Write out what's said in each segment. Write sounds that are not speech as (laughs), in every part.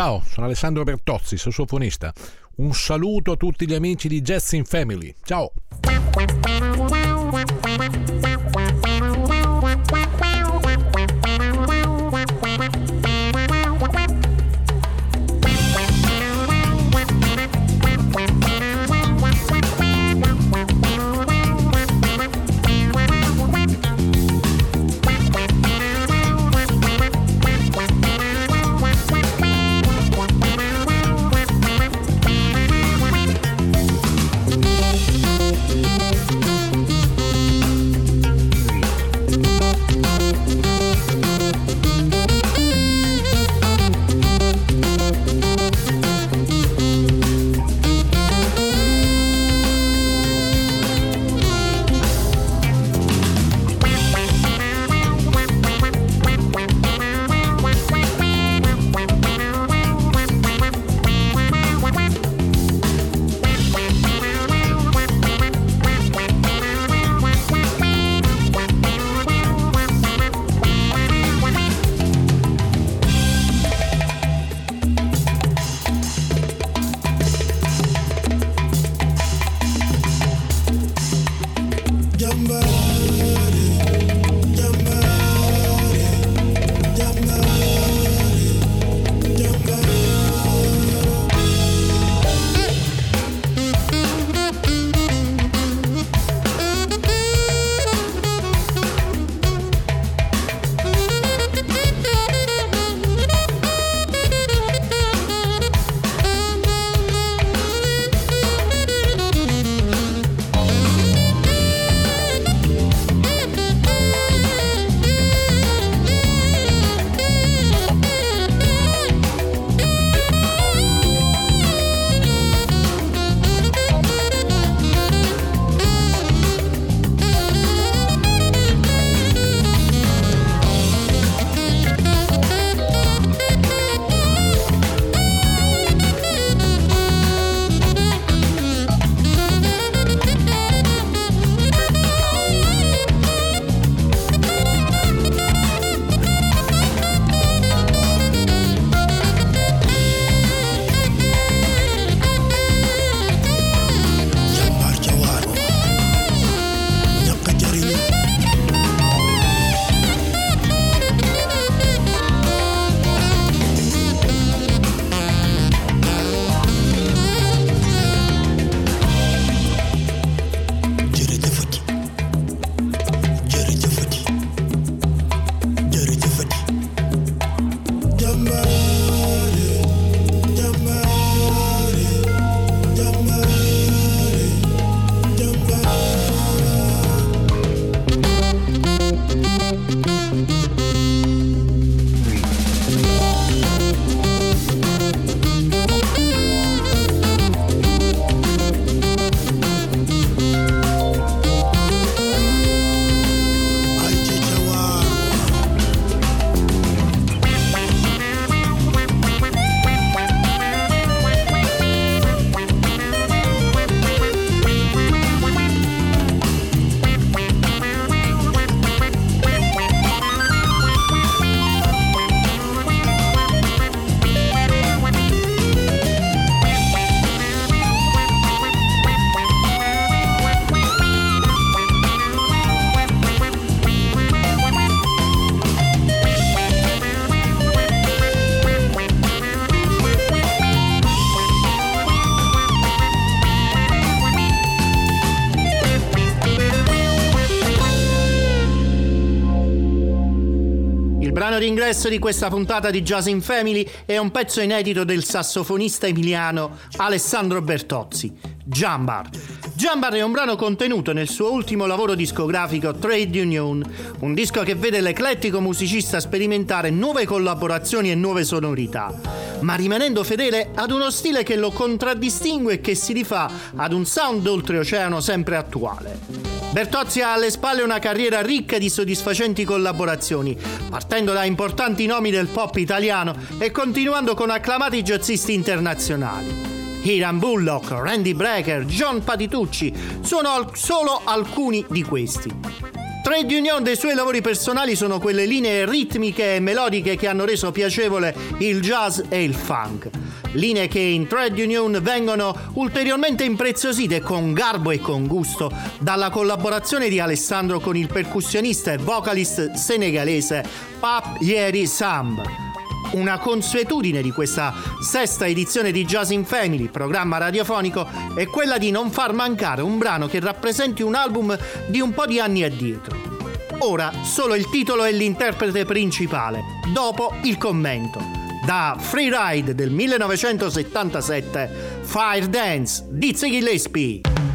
Ciao, sono Alessandro Bertozzi, sassofonista. Un saluto a tutti gli amici di Jazz in Family. Ciao! D'ingresso di questa puntata di Jazz in Family è un pezzo inedito del sassofonista emiliano Alessandro Bertozzi, Jambar. Jambar è un brano contenuto nel suo ultimo lavoro discografico Trade Union, un disco che vede l'eclettico musicista sperimentare nuove collaborazioni e nuove sonorità, ma rimanendo fedele ad uno stile che lo contraddistingue e che si rifà ad un sound oltreoceano sempre attuale. Bertozzi ha alle spalle una carriera ricca di soddisfacenti collaborazioni, partendo da importanti nomi del pop italiano e continuando con acclamati jazzisti internazionali. Hiram Bullock, Randy Brecker, John Patitucci sono solo alcuni di questi. Trade union dei suoi lavori personali sono quelle linee ritmiche e melodiche che hanno reso piacevole il jazz e il funk. Linee che in Trade Union vengono ulteriormente impreziosite con garbo e con gusto dalla collaborazione di Alessandro con il percussionista e vocalist senegalese Pap Yeri Samb. Una consuetudine di questa sesta edizione di Jazz in Family, programma radiofonico, è quella di non far mancare un brano che rappresenti un album di un po' di anni addietro. Ora solo il titolo e l'interprete principale, dopo il commento. Da Free Ride del 1977, Fire Dance di Ziggy Gillespie.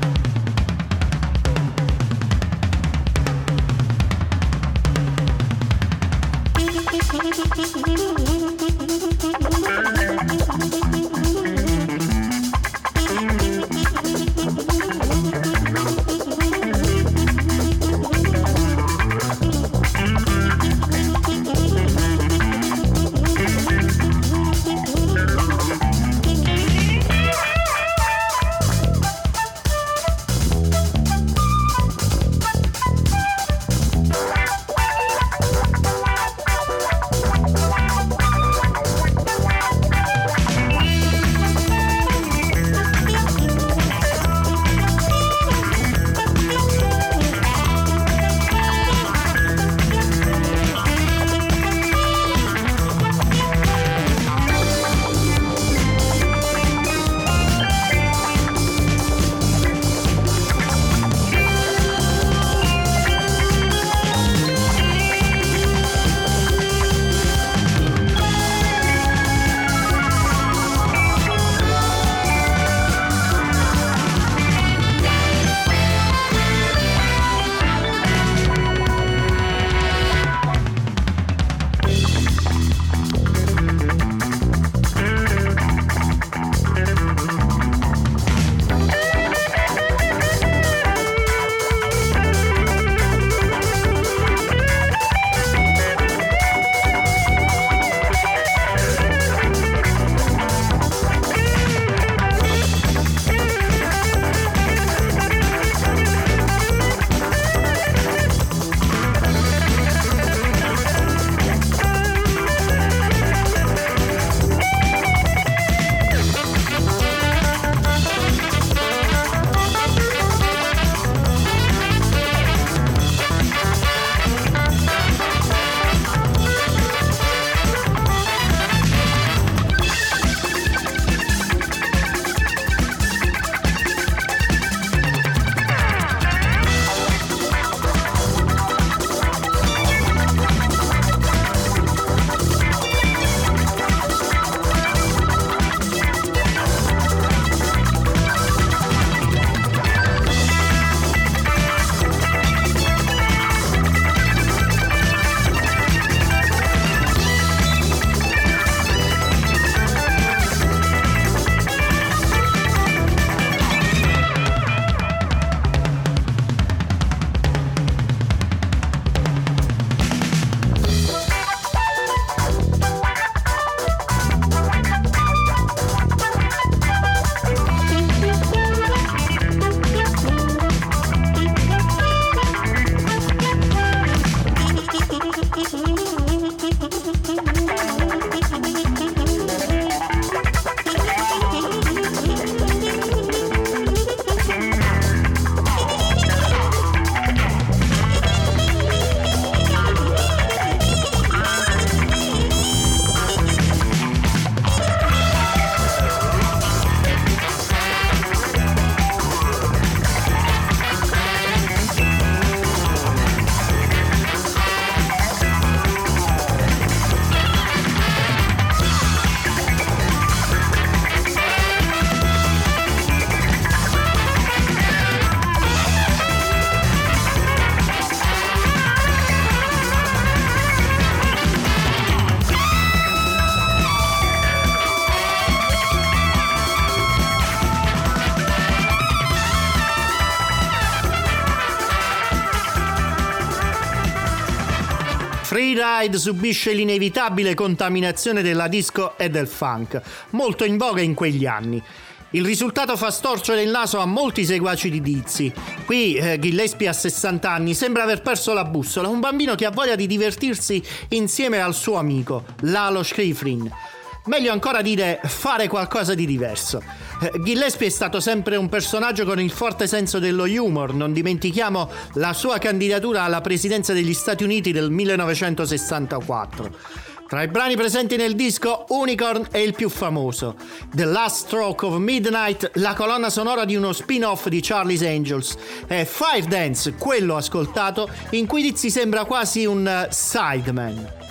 Freeride subisce l'inevitabile contaminazione della disco e del funk, molto in voga in quegli anni. Il risultato fa storcere il naso a molti seguaci di Dizzy. Qui eh, Gillespie ha 60 anni, sembra aver perso la bussola, un bambino che ha voglia di divertirsi insieme al suo amico, Lalo Schifrin. Meglio ancora dire fare qualcosa di diverso. Eh, Gillespie è stato sempre un personaggio con il forte senso dello humor, non dimentichiamo la sua candidatura alla presidenza degli Stati Uniti del 1964. Tra i brani presenti nel disco, Unicorn è il più famoso. The Last Stroke of Midnight, la colonna sonora di uno spin-off di Charlie's Angels, e Five Dance, quello ascoltato, in cui Dizzy sembra quasi un uh, sideman.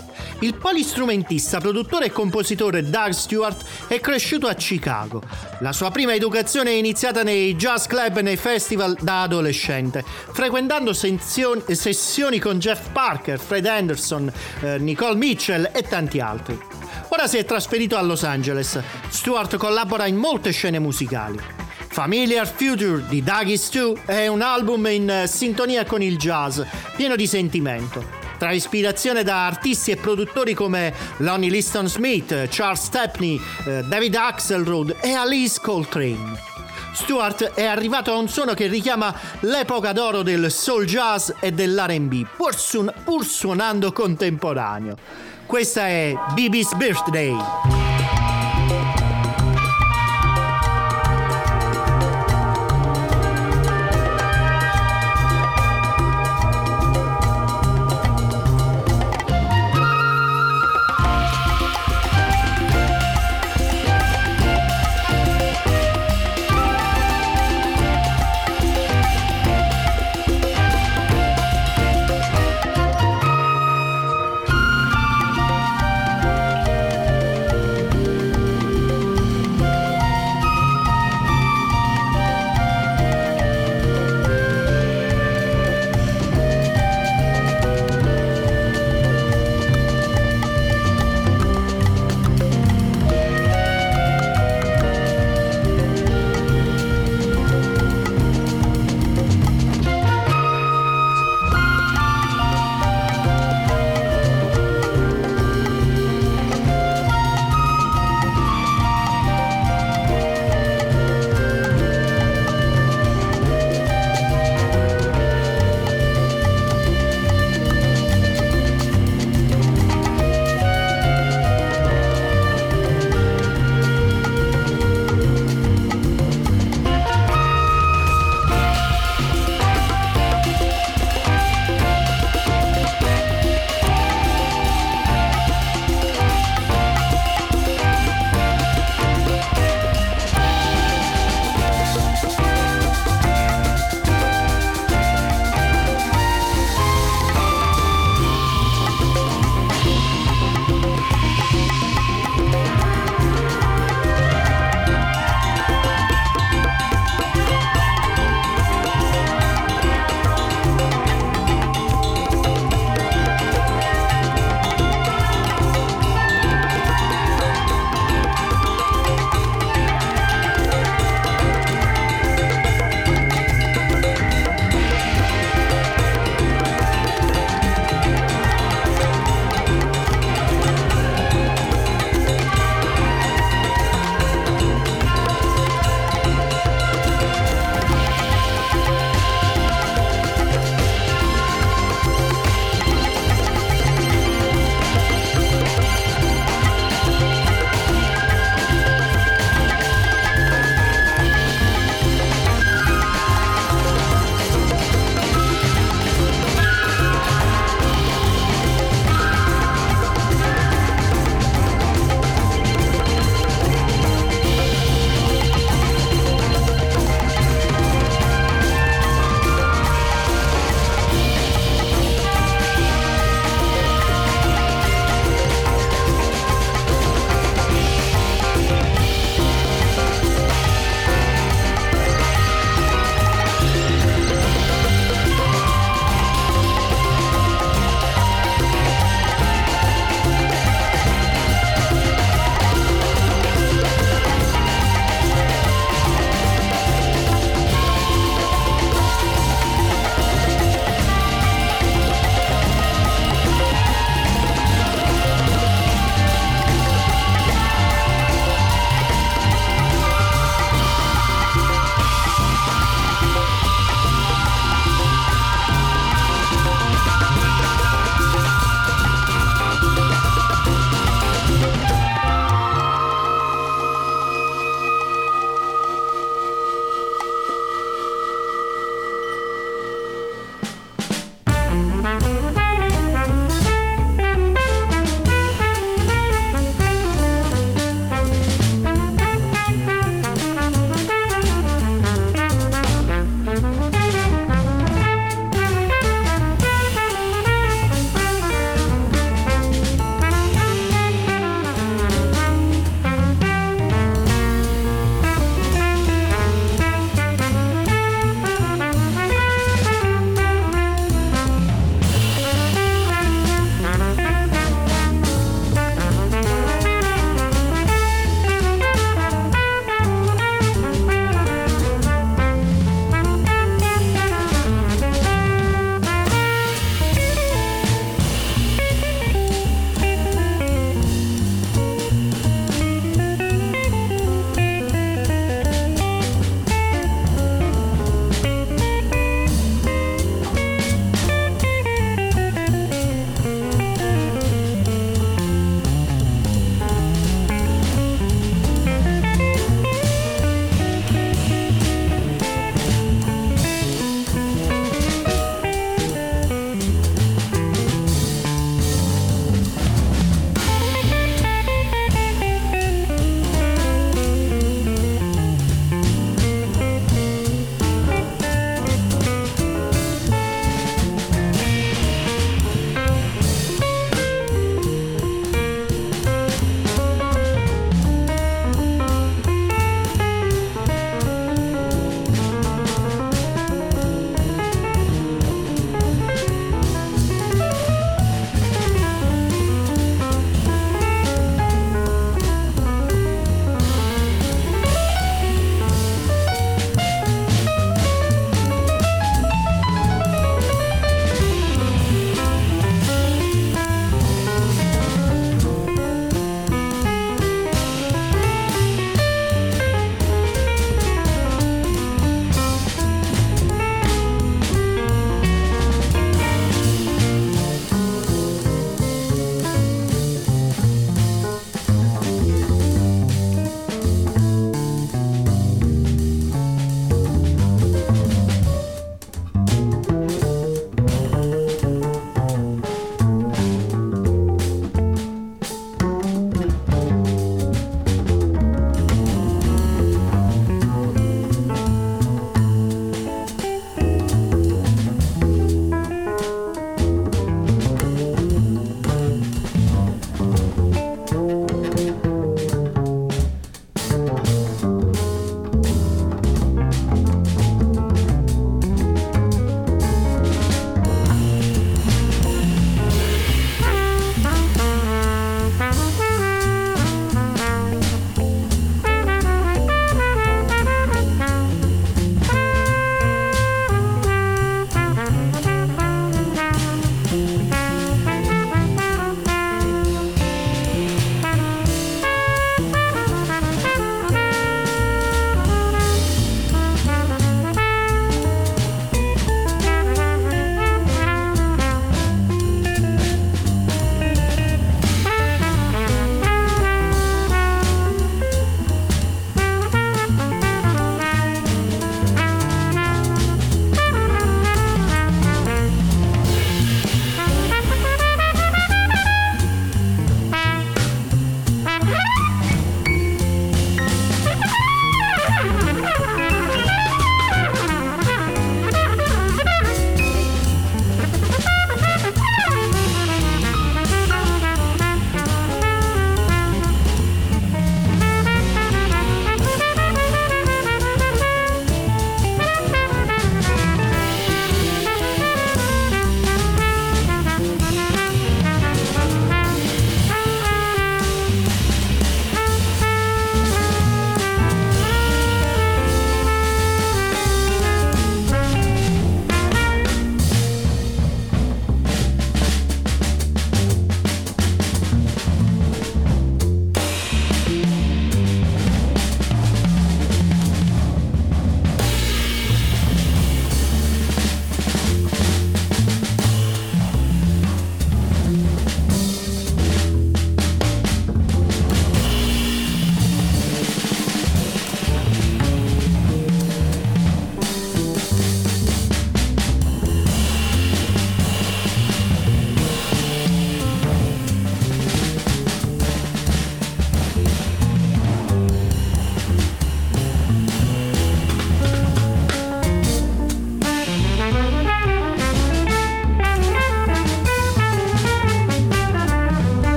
Il polistrumentista, produttore e compositore Doug Stewart è cresciuto a Chicago. La sua prima educazione è iniziata nei jazz club e nei festival da adolescente, frequentando sessioni, sessioni con Jeff Parker, Fred Anderson, eh, Nicole Mitchell e tanti altri. Ora si è trasferito a Los Angeles. Stewart collabora in molte scene musicali. Familiar Future di Dougie Stew è un album in sintonia con il jazz, pieno di sentimento tra ispirazione da artisti e produttori come Lonnie Liston Smith, Charles Stepney, eh, David Axelrod e Alice Coltrane. Stewart è arrivato a un suono che richiama l'epoca d'oro del soul jazz e dell'RB, pur, su- pur suonando contemporaneo. Questa è BB's Birthday.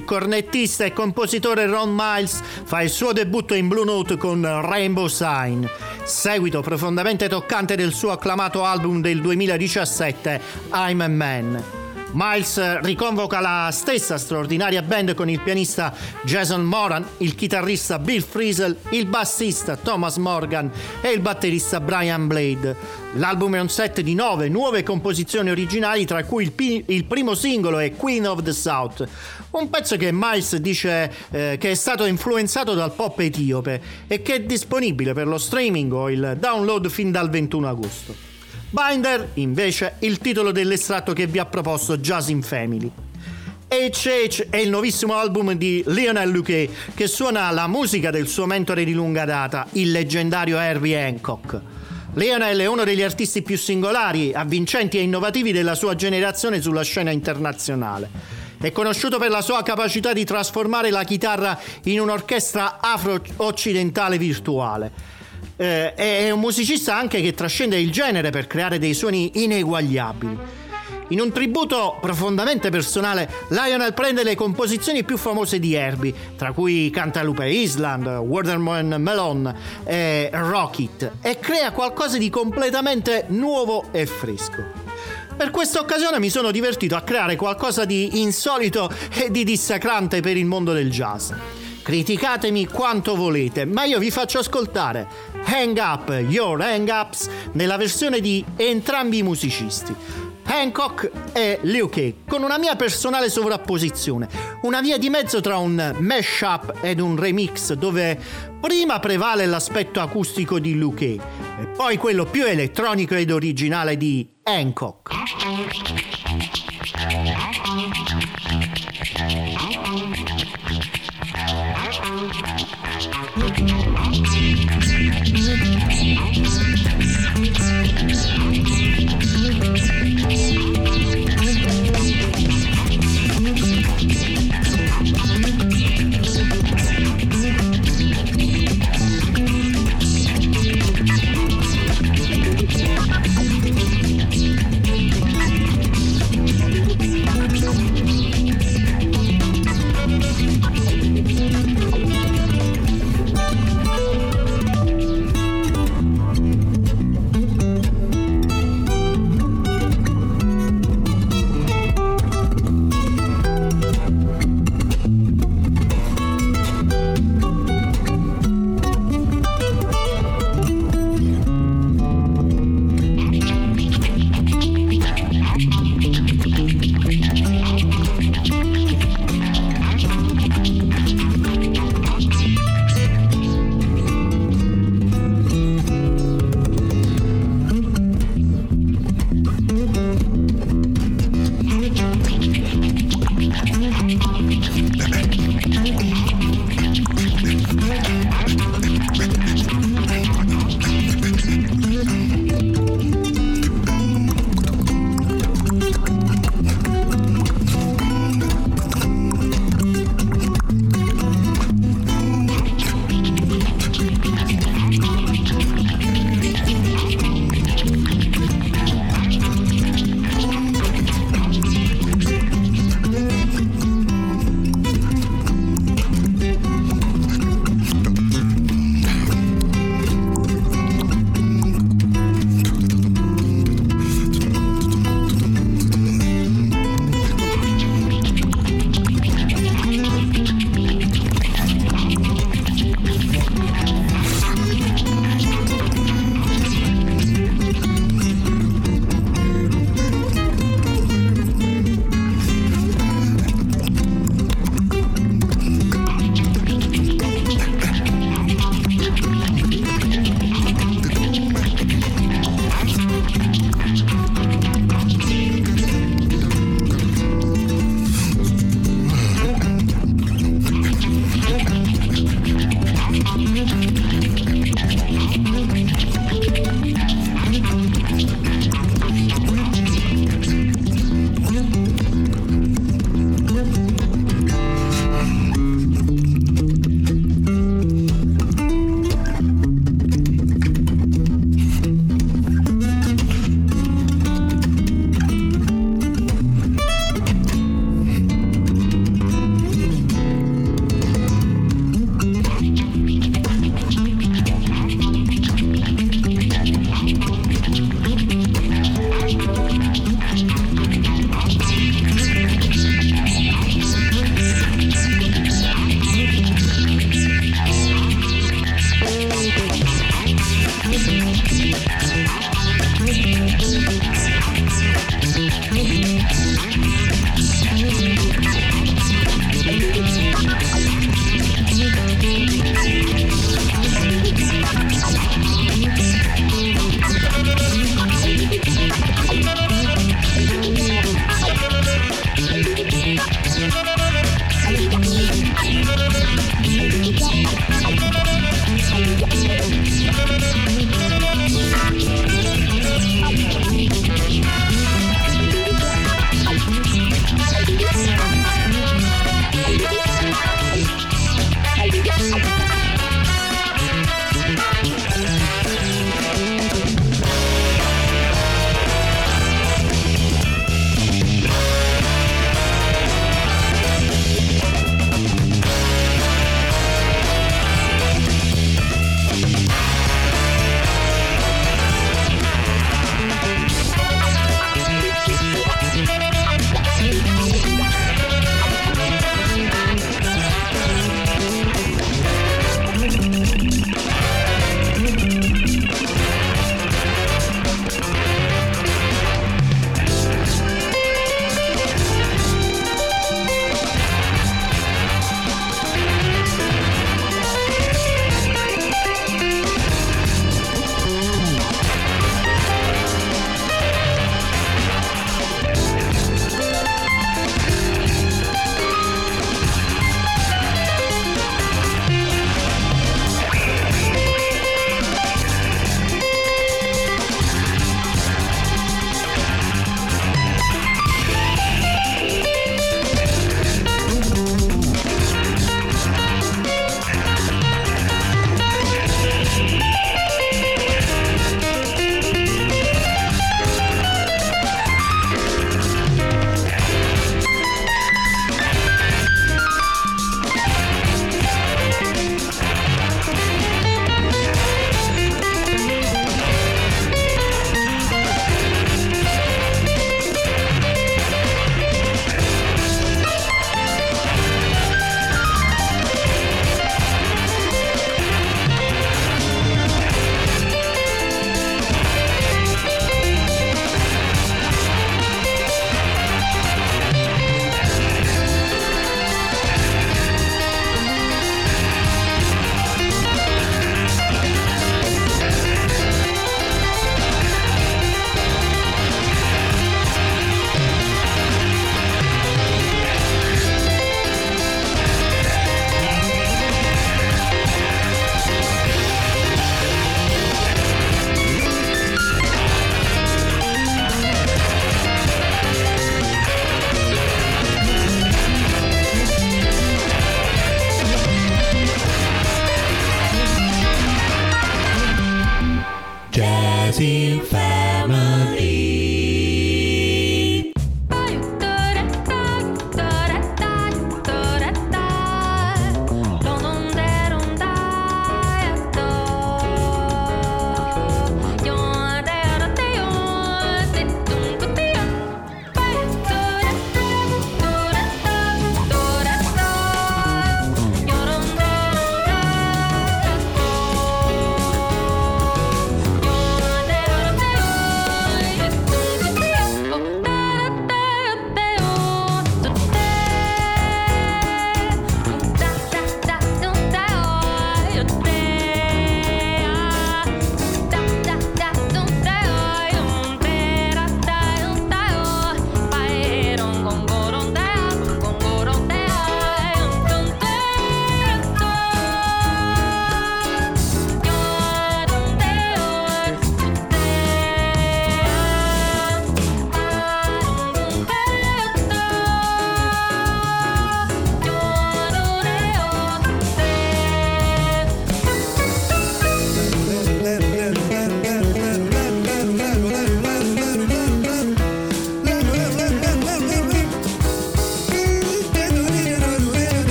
Il cornettista e compositore Ron Miles fa il suo debutto in Blue Note con Rainbow Sign, seguito profondamente toccante del suo acclamato album del 2017 I'm a Man. Miles riconvoca la stessa straordinaria band con il pianista Jason Moran, il chitarrista Bill Frisell, il bassista Thomas Morgan e il batterista Brian Blade. L'album è un set di nove nuove composizioni originali, tra cui il, pi- il primo singolo è Queen of the South, un pezzo che Miles dice eh, che è stato influenzato dal pop etiope e che è disponibile per lo streaming o il download fin dal 21 agosto. Binder, invece, il titolo dell'estratto che vi ha proposto Jazz in Family. HH è il nuovissimo album di Lionel Luque che suona la musica del suo mentore di lunga data, il leggendario Herbie Hancock. Lionel è uno degli artisti più singolari, avvincenti e innovativi della sua generazione sulla scena internazionale. È conosciuto per la sua capacità di trasformare la chitarra in un'orchestra afro-occidentale virtuale eh, è un musicista anche che trascende il genere per creare dei suoni ineguagliabili. In un tributo profondamente personale, Lionel prende le composizioni più famose di Herbie, tra cui canta Lupe Island, Watermelon Melon e Rocket, e crea qualcosa di completamente nuovo e fresco. Per questa occasione mi sono divertito a creare qualcosa di insolito e di dissacrante per il mondo del jazz. Criticatemi quanto volete, ma io vi faccio ascoltare Hang Up Your Hang Ups nella versione di entrambi i musicisti. Hancock e Liu Kei, con una mia personale sovrapposizione, una via di mezzo tra un mash-up ed un remix dove prima prevale l'aspetto acustico di Liu Kei e poi quello più elettronico ed originale di Hancock. Thank you.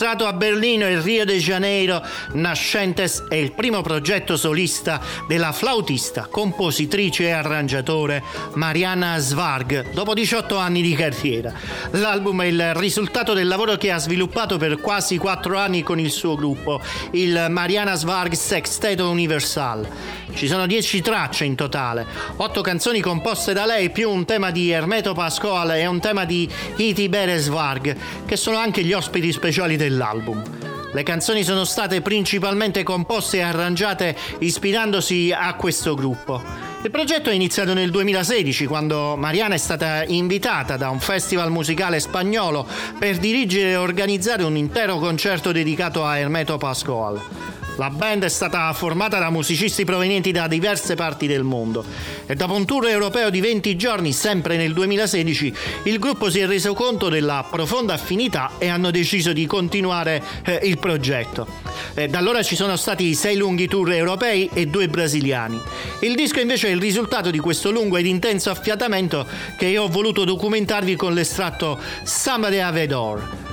Registrato a Berlino e Rio de Janeiro, Nascentes è il primo progetto solista della flautista, compositrice e arrangiatore Mariana Svarg, dopo 18 anni di carriera. L'album è il risultato del lavoro che ha sviluppato per quasi 4 anni con il suo gruppo, il Mariana Svarg Sexteto Universal. Ci sono 10 tracce in totale, 8 canzoni composte da lei più un tema di Hermeto Pascoal e un tema di Iti Beresvarg, che sono anche gli ospiti speciali dell'album. Le canzoni sono state principalmente composte e arrangiate ispirandosi a questo gruppo. Il progetto è iniziato nel 2016 quando Mariana è stata invitata da un festival musicale spagnolo per dirigere e organizzare un intero concerto dedicato a Hermeto Pascoal. La band è stata formata da musicisti provenienti da diverse parti del mondo e dopo un tour europeo di 20 giorni, sempre nel 2016, il gruppo si è reso conto della profonda affinità e hanno deciso di continuare eh, il progetto. Eh, da allora ci sono stati sei lunghi tour europei e due brasiliani. Il disco invece è il risultato di questo lungo ed intenso affiatamento che io ho voluto documentarvi con l'estratto Samba de Avedor.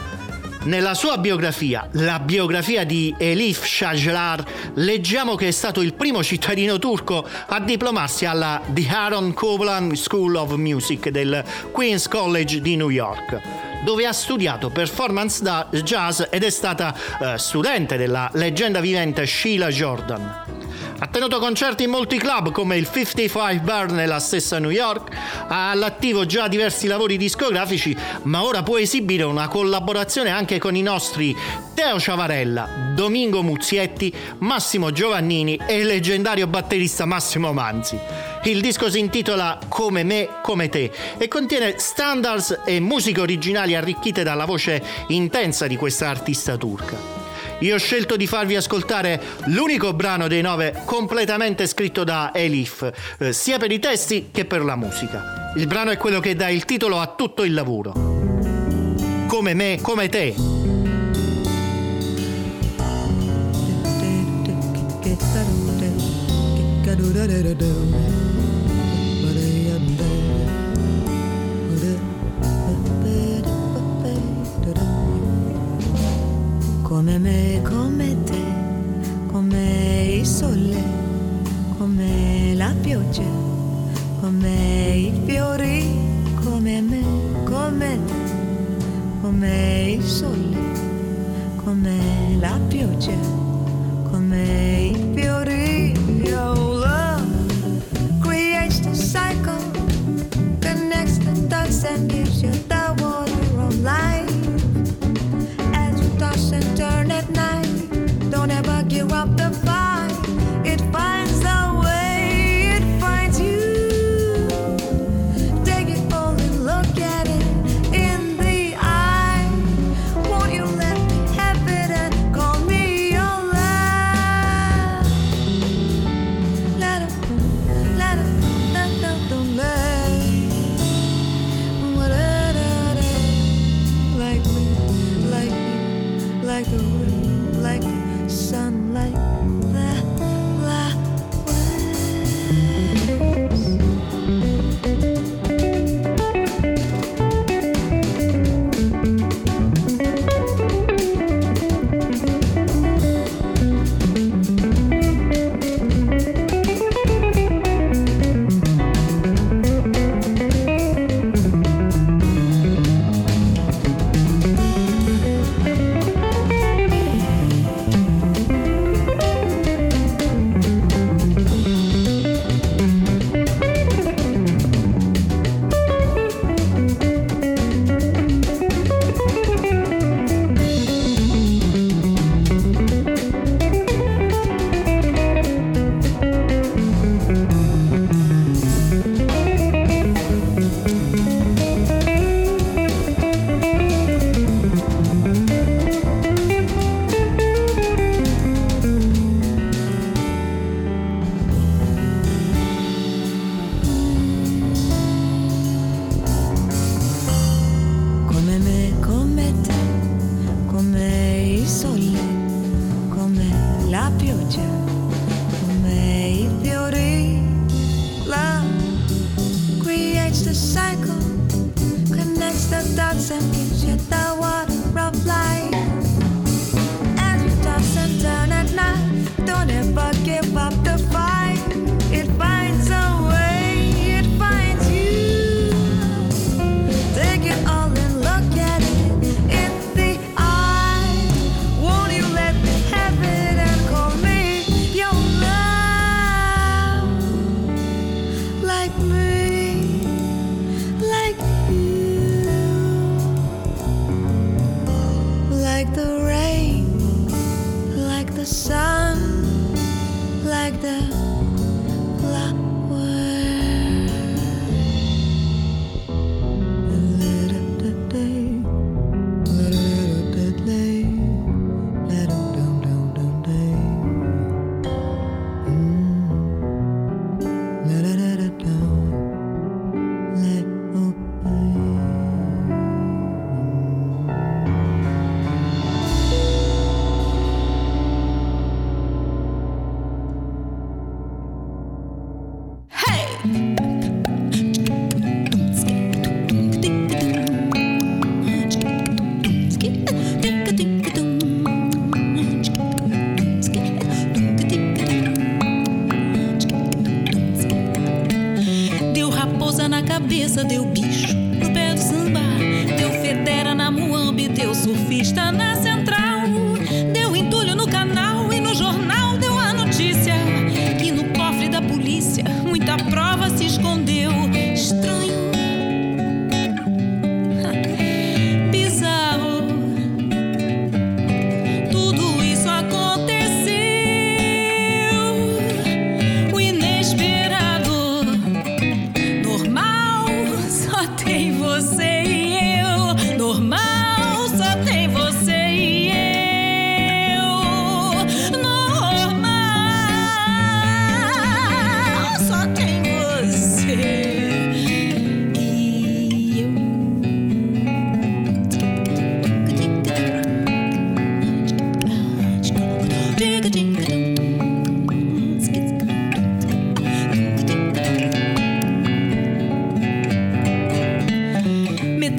Nella sua biografia, la biografia di Elif Shajlar, leggiamo che è stato il primo cittadino turco a diplomarsi alla The Aaron Kovlan School of Music del Queen's College di New York dove ha studiato performance jazz ed è stata eh, studente della leggenda vivente Sheila Jordan. Ha tenuto concerti in molti club come il 55 Bar nella stessa New York, ha all'attivo già diversi lavori discografici, ma ora può esibire una collaborazione anche con i nostri Teo Ciavarella, Domingo Muzietti, Massimo Giovannini e il leggendario batterista Massimo Manzi. Il disco si intitola Come me, come te e contiene standards e musiche originali arricchite dalla voce intensa di questa artista turca. Io ho scelto di farvi ascoltare l'unico brano dei nove completamente scritto da Elif, eh, sia per i testi che per la musica. Il brano è quello che dà il titolo a tutto il lavoro. Come me, come te. Come me, come te, come il sole, come la pioggia, come i fiori, come me, come te, come il sole, come la pioggia, come i fiori. Your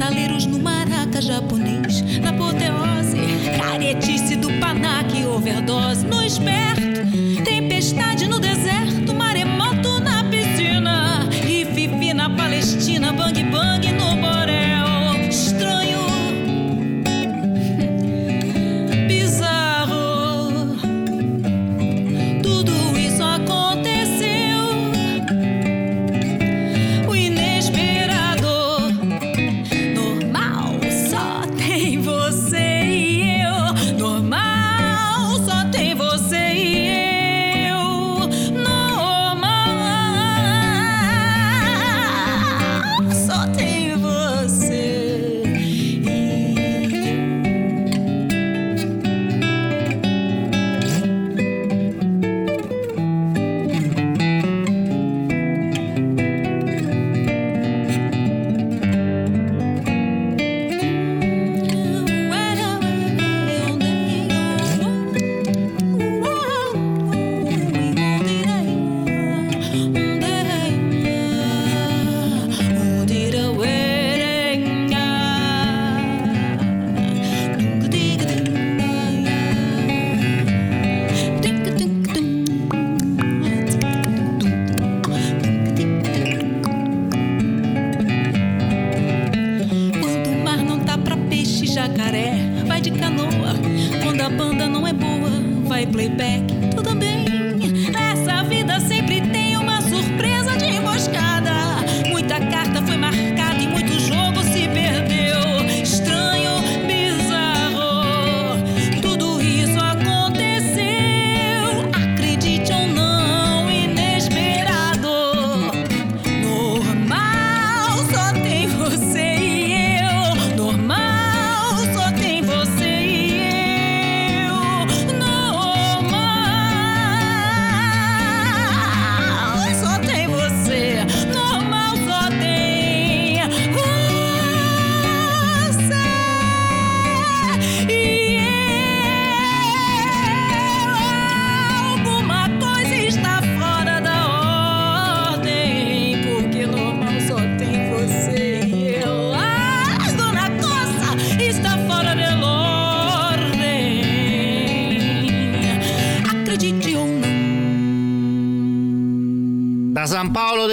Metaleiros no maraca japonês, na apoteose, caretice do panaque, overdose no esperto,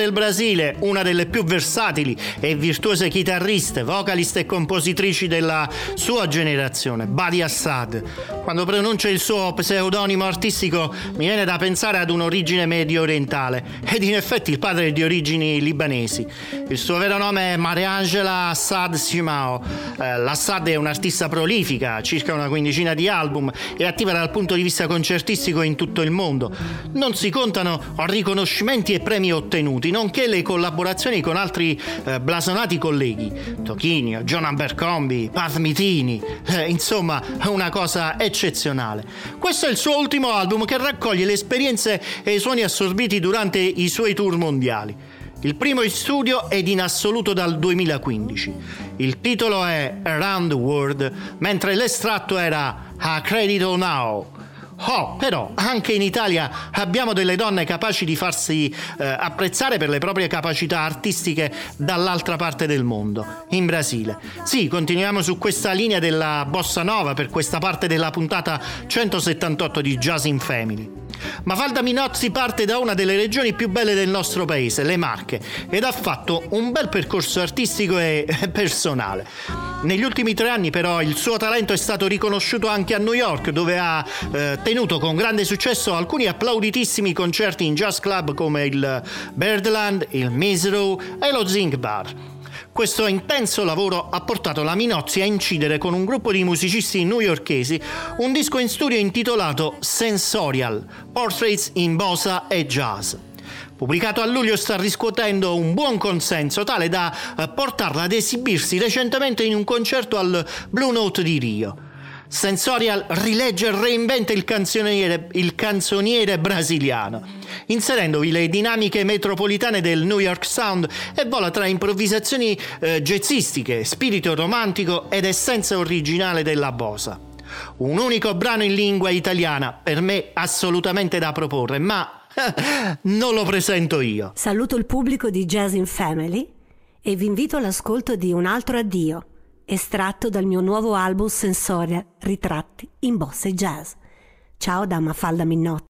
del Brasile, una delle più versatili e virtuose chitarriste, vocaliste e compositrici della sua generazione, Badi Assad. Quando pronuncia il suo pseudonimo artistico mi viene da pensare ad un'origine medio orientale ed in effetti il padre è di origini libanesi. Il suo vero nome è Mariangela Assad Simao. Eh, L'Assad è un'artista prolifica, circa una quindicina di album e attiva dal punto di vista concertistico in tutto il mondo. Non si contano riconoscimenti e premi ottenuti, nonché le collaborazioni con altri eh, blasonati colleghi, Tochinio, John Abercrombie, Pat Mitini, eh, insomma una cosa eccezionale. Questo è il suo ultimo album che raccoglie le esperienze e i suoni assorbiti durante i suoi tour mondiali. Il primo in studio ed in assoluto dal 2015. Il titolo è Around the World, mentre l'estratto era A Credito Now. Oh, però anche in Italia abbiamo delle donne capaci di farsi eh, apprezzare per le proprie capacità artistiche dall'altra parte del mondo, in Brasile. Sì, continuiamo su questa linea della bossa nova per questa parte della puntata 178 di Jazz in Family. Mafalda Minozzi parte da una delle regioni più belle del nostro paese, le Marche, ed ha fatto un bel percorso artistico e (laughs) personale. Negli ultimi tre anni però il suo talento è stato riconosciuto anche a New York dove ha eh, tenuto con grande successo alcuni applauditissimi concerti in jazz club come il Birdland, il Misro e lo Zinc Bar. Questo intenso lavoro ha portato la Minozzi a incidere con un gruppo di musicisti newyorkesi un disco in studio intitolato Sensorial, Portraits in Bosa e Jazz. Pubblicato a luglio sta riscuotendo un buon consenso tale da eh, portarla ad esibirsi recentemente in un concerto al Blue Note di Rio. Sensorial rilegge e reinventa il canzoniere, il canzoniere brasiliano, inserendovi le dinamiche metropolitane del New York Sound e vola tra improvvisazioni eh, jazzistiche, spirito romantico ed essenza originale della bosa. Un unico brano in lingua italiana, per me assolutamente da proporre, ma (laughs) non lo presento io. Saluto il pubblico di Jazz in Family e vi invito all'ascolto di Un altro addio estratto dal mio nuovo album Sensoria Ritratti in bossa e jazz. Ciao da Mafalda Minnotti.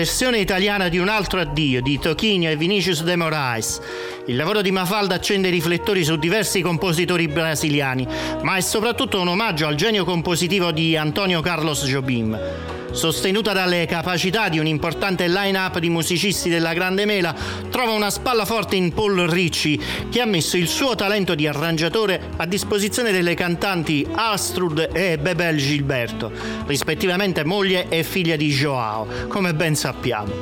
Versione italiana di Un altro addio di Tocchino e Vinicius de Moraes. Il lavoro di Mafalda accende i riflettori su diversi compositori brasiliani, ma è soprattutto un omaggio al genio compositivo di Antonio Carlos Jobim. Sostenuta dalle capacità di un importante line-up di musicisti della Grande Mela, trova una spalla forte in Paul Ricci, che ha messo il suo talento di arrangiatore a disposizione delle cantanti Astrud e Bebel Gilberto, rispettivamente moglie e figlia di Joao, come ben sappiamo.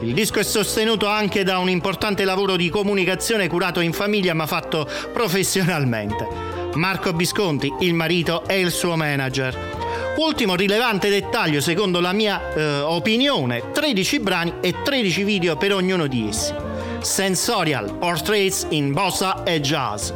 Il disco è sostenuto anche da un importante lavoro di comunicazione curato in famiglia ma fatto professionalmente. Marco Bisconti, il marito e il suo manager. Ultimo rilevante dettaglio, secondo la mia eh, opinione, 13 brani e 13 video per ognuno di essi. Sensorial Portraits in Bossa e Jazz.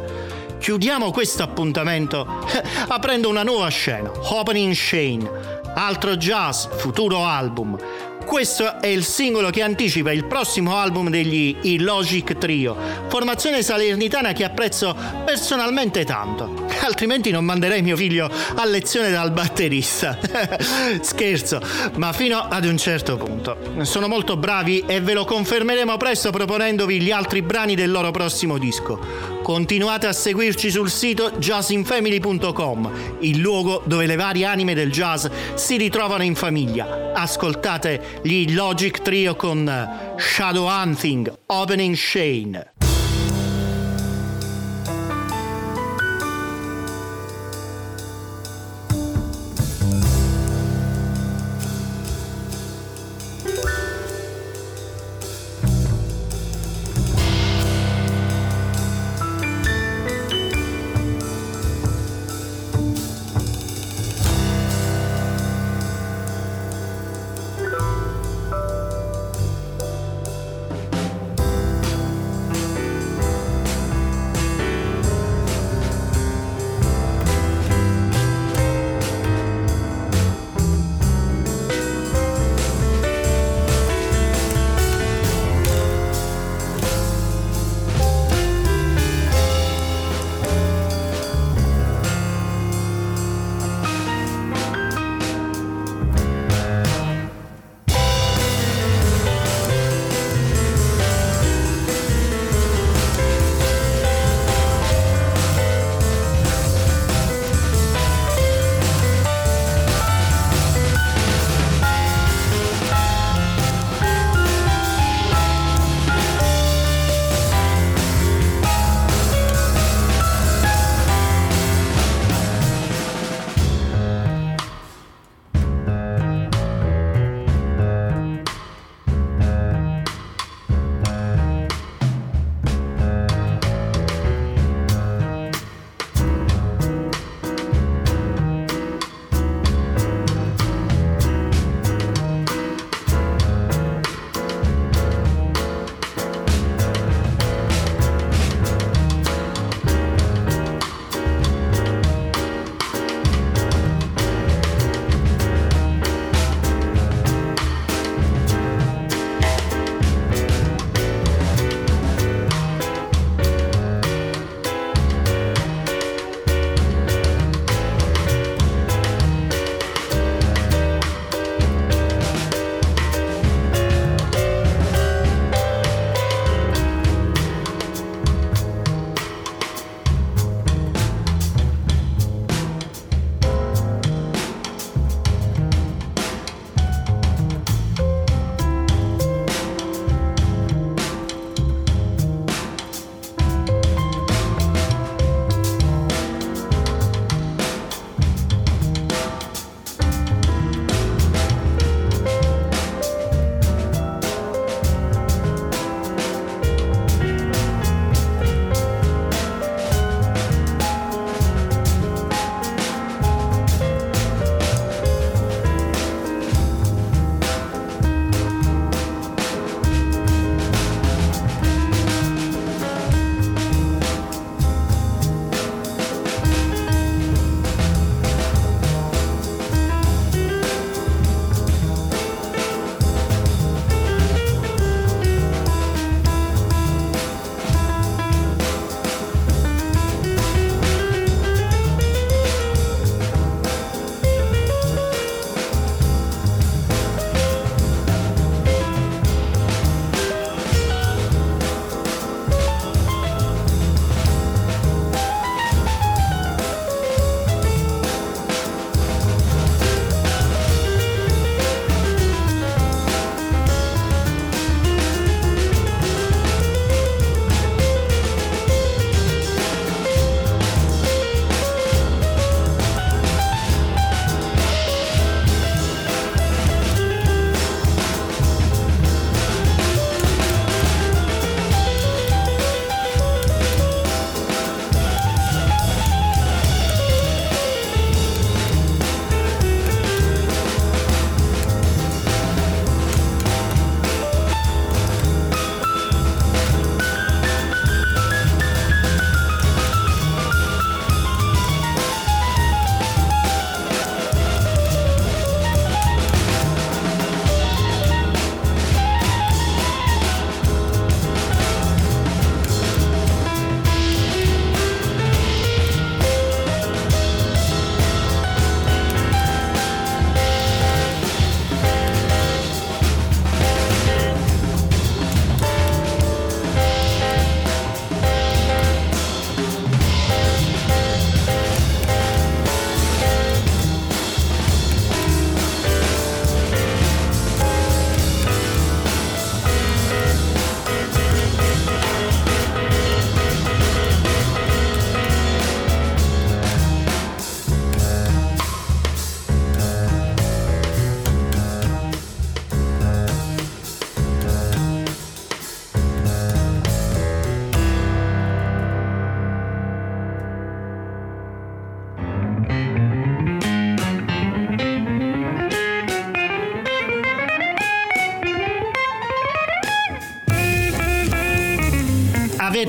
Chiudiamo questo appuntamento (laughs) aprendo una nuova scena, Opening Shane, altro jazz, futuro album. Questo è il singolo che anticipa il prossimo album degli Illogic Trio, formazione salernitana che apprezzo personalmente tanto. (laughs) Altrimenti non manderei mio figlio a lezione dal batterista. (laughs) Scherzo, ma fino ad un certo punto. Sono molto bravi e ve lo confermeremo presto proponendovi gli altri brani del loro prossimo disco. Continuate a seguirci sul sito jazzinfamily.com, il luogo dove le varie anime del jazz si ritrovano in famiglia. Ascoltate gli Logic Trio con Shadow Hunting, Opening Shane.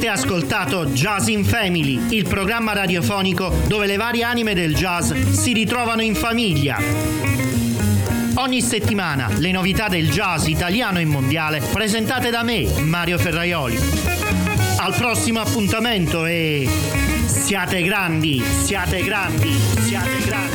Avete ascoltato Jazz in Family, il programma radiofonico dove le varie anime del jazz si ritrovano in famiglia. Ogni settimana le novità del jazz italiano e mondiale presentate da me, Mario Ferraioli. Al prossimo appuntamento e siate grandi, siate grandi, siate grandi.